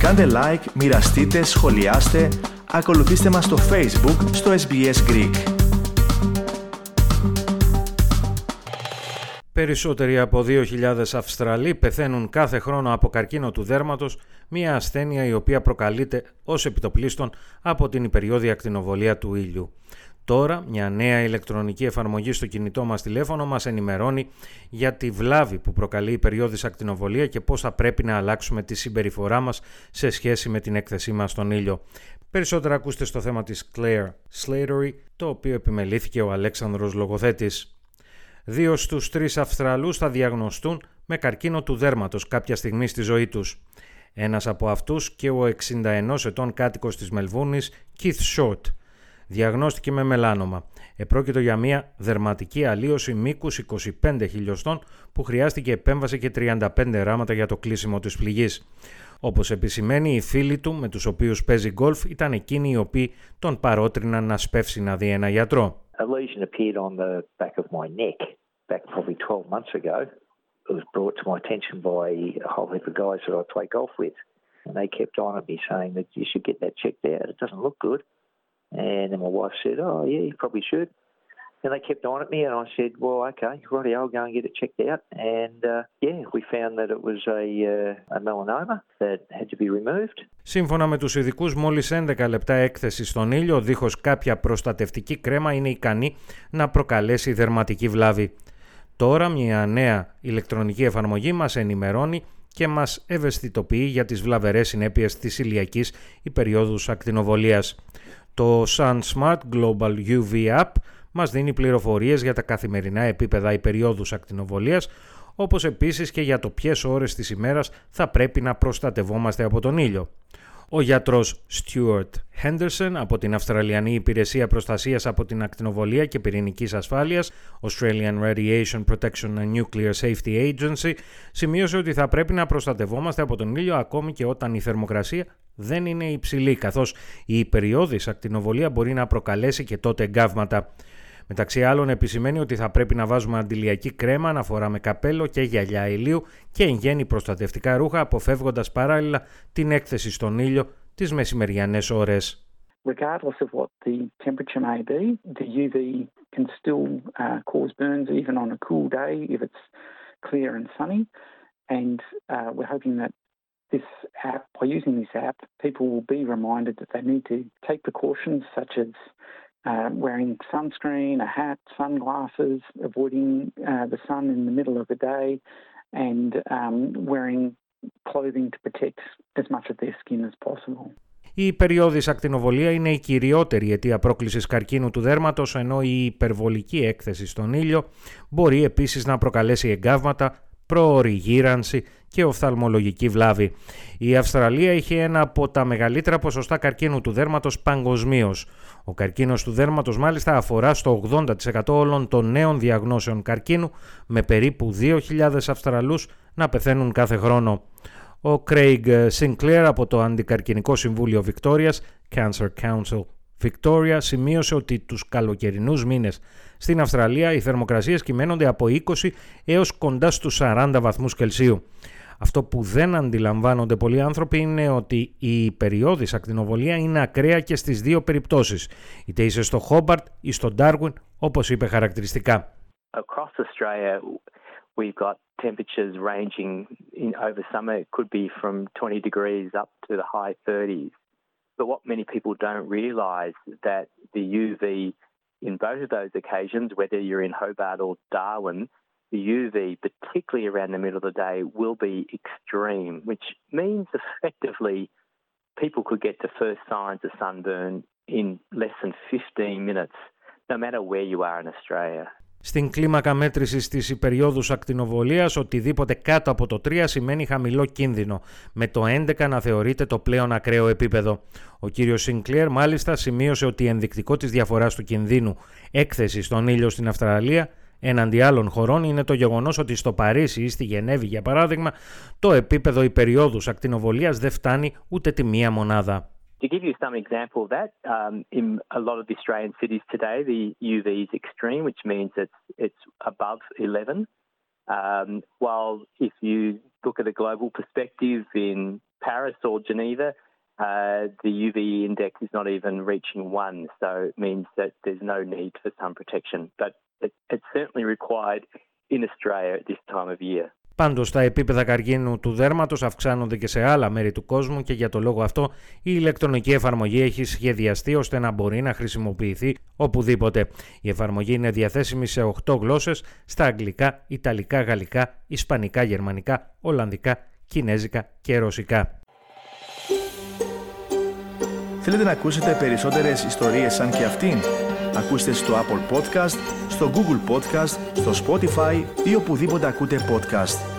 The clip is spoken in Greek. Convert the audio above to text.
Κάντε like, μοιραστείτε, σχολιάστε, ακολουθήστε μας στο Facebook, στο SBS Greek. Περισσότεροι από 2.000 Αυστραλοί πεθαίνουν κάθε χρόνο από καρκίνο του δέρματος, μια ασθένεια η οποία προκαλείται ως επιτοπλίστων από την υπεριόδια ακτινοβολία του ήλιου. Τώρα, μια νέα ηλεκτρονική εφαρμογή στο κινητό μας τηλέφωνο μας ενημερώνει για τη βλάβη που προκαλεί η περιόδης ακτινοβολία και πώς θα πρέπει να αλλάξουμε τη συμπεριφορά μας σε σχέση με την έκθεσή μας στον ήλιο. Περισσότερα ακούστε στο θέμα της Claire Slatery, το οποίο επιμελήθηκε ο Αλέξανδρος Λογοθέτης. Δύο στους τρεις Αυστραλούς θα διαγνωστούν με καρκίνο του δέρματος κάποια στιγμή στη ζωή τους. Ένας από αυτούς και ο 61 ετών κάτοικος της Μελβούνης, Keith Short, διαγνώστηκε με μελάνομα. Επρόκειτο για μια δερματική αλλίωση μήκους 25 χιλιοστών που χρειάστηκε επέμβαση και 35 ράματα για το κλείσιμο της πληγής. Όπως επισημαίνει, οι φίλοι του με τους οποίους παίζει γκολφ ήταν εκείνοι οι οποίοι τον παρότριναν να σπεύσει να δει ένα γιατρό. A lesion appeared on the back of my neck back probably 12 months ago. It was brought to my attention by a whole heap of guys that I play golf with. And they kept on at me saying that you should get that checked out. It doesn't look good. And then my wife said, oh, yeah, you probably should. And they kept on at me, and I said, well, okay, righty, I'll go and get it checked out. And uh, yeah, we found that it was a, uh, a melanoma that had to be removed. Σύμφωνα με τους ειδικούς, μόλις 11 λεπτά έκθεσης στον ήλιο, δίχως κάποια προστατευτική κρέμα, είναι ικανή να προκαλέσει δερματική βλάβη. Τώρα μια νέα ηλεκτρονική εφαρμογή μας ενημερώνει και μας ευαισθητοποιεί για τις βλαβερές συνέπειες της ηλιακής υπεριόδους ακτινοβολίας. Το Sun Smart Global UV App μας δίνει πληροφορίες για τα καθημερινά επίπεδα υπεριόδους ακτινοβολίας, όπως επίσης και για το ποιες ώρες της ημέρας θα πρέπει να προστατευόμαστε από τον ήλιο. Ο γιατρός Stuart Henderson από την Αυστραλιανή Υπηρεσία Προστασίας από την Ακτινοβολία και Πυρηνικής Ασφάλειας, Australian Radiation Protection and Nuclear Safety Agency, σημείωσε ότι θα πρέπει να προστατευόμαστε από τον ήλιο ακόμη και όταν η θερμοκρασία δεν είναι υψηλή, καθώς η υπεριόδης ακτινοβολία μπορεί να προκαλέσει και τότε εγκάβματα. Μεταξύ άλλων επισημαίνει ότι θα πρέπει να βάζουμε αντιλιακή κρέμα, να φοράμε καπέλο και γυαλιά ηλίου και εν γέννη προστατευτικά ρούχα, αποφεύγοντας παράλληλα την έκθεση στον ήλιο τις μεσημεριανές ώρες. Regardless of what the temperature may be, the UV can still uh, cause burns even on a cool day if it's clear and sunny. And uh, we're hoping that this app, by using this app, people will be reminded that they need to take precautions such as uh, wearing sunscreen, a hat, sunglasses, avoiding uh, the sun in the middle of the day, and um, wearing clothing to protect as much of their skin as possible. Η περιόδης ακτινοβολία είναι η κυριότερη αιτία πρόκλησης καρκίνου του δέρματος, ενώ η υπερβολική έκθεση στον ήλιο μπορεί επίσης να προκαλέσει εγκάβματα, πρόωρη γύρανση και οφθαλμολογική βλάβη. Η Αυστραλία είχε ένα από τα μεγαλύτερα ποσοστά καρκίνου του δέρματος παγκοσμίως. Ο καρκίνος του δέρματος μάλιστα αφορά στο 80% όλων των νέων διαγνώσεων καρκίνου με περίπου 2.000 Αυστραλούς να πεθαίνουν κάθε χρόνο. Ο Craig Sinclair από το Αντικαρκινικό Συμβούλιο Βικτόριας, Cancer Council Victoria, σημείωσε ότι τους καλοκαιρινούς μήνες στην Αυστραλία οι θερμοκρασίες κυμαίνονται από 20 έως κοντά στους 40 βαθμούς Κελσίου. Αυτό που δεν αντιλαμβάνονται πολλοί άνθρωποι είναι ότι η περιόδης ακτινοβολία είναι ακραία και στις δύο περιπτώσεις, είτε είσαι στο Χόμπαρτ ή στο Ντάρουιν, όπως είπε χαρακτηριστικά. Across Australia, we've got temperatures ranging in over summer. It could be from 20 degrees up to the high 30s. But what many people don't realise is that the UV in both of those occasions, whether you're in Hobart or Darwin, the UV, particularly around the middle of the day, will be extreme, which means effectively people could get the first signs of sunburn in less than 15 minutes, no matter where you are in Australia. Στην κλίμακα μέτρησης της υπεριόδους ακτινοβολίας, οτιδήποτε κάτω από το 3 σημαίνει χαμηλό κίνδυνο, με το 11 να θεωρείται το πλέον ακραίο επίπεδο. Ο κύριος Σινκλέρ μάλιστα σημείωσε ότι ενδεικτικό της διαφοράς του κινδύνου έκθεσης στον ήλιο στην Αυστραλία έναντι άλλων χωρών είναι το γεγονός ότι στο Παρίσι ή στη Γενέβη για παράδειγμα το επίπεδο υπεριόδους ακτινοβολίας δεν φτάνει ούτε τη μία μονάδα. To give you some example of that, um, in a lot of the Australian cities today, the UV is extreme, which means it's it's above 11. Um, while if you look at a global perspective in Paris or Geneva, uh, the UV index is not even reaching one, so it means that there's no need for sun protection. But it, it's certainly required in Australia at this time of year. Πάντως τα επίπεδα καρκίνου του δέρματος αυξάνονται και σε άλλα μέρη του κόσμου και για το λόγο αυτό η ηλεκτρονική εφαρμογή έχει σχεδιαστεί ώστε να μπορεί να χρησιμοποιηθεί οπουδήποτε. Η εφαρμογή είναι διαθέσιμη σε 8 γλώσσες στα αγγλικά, ιταλικά, γαλλικά, ισπανικά, γερμανικά, ολλανδικά, κινέζικα και ρωσικά. Θέλετε να ακούσετε περισσότερες ιστορίες σαν και αυτήν; Ακούστε στο Apple Podcast, στο Google Podcast, στο Spotify ή οπουδήποτε ακούτε podcast.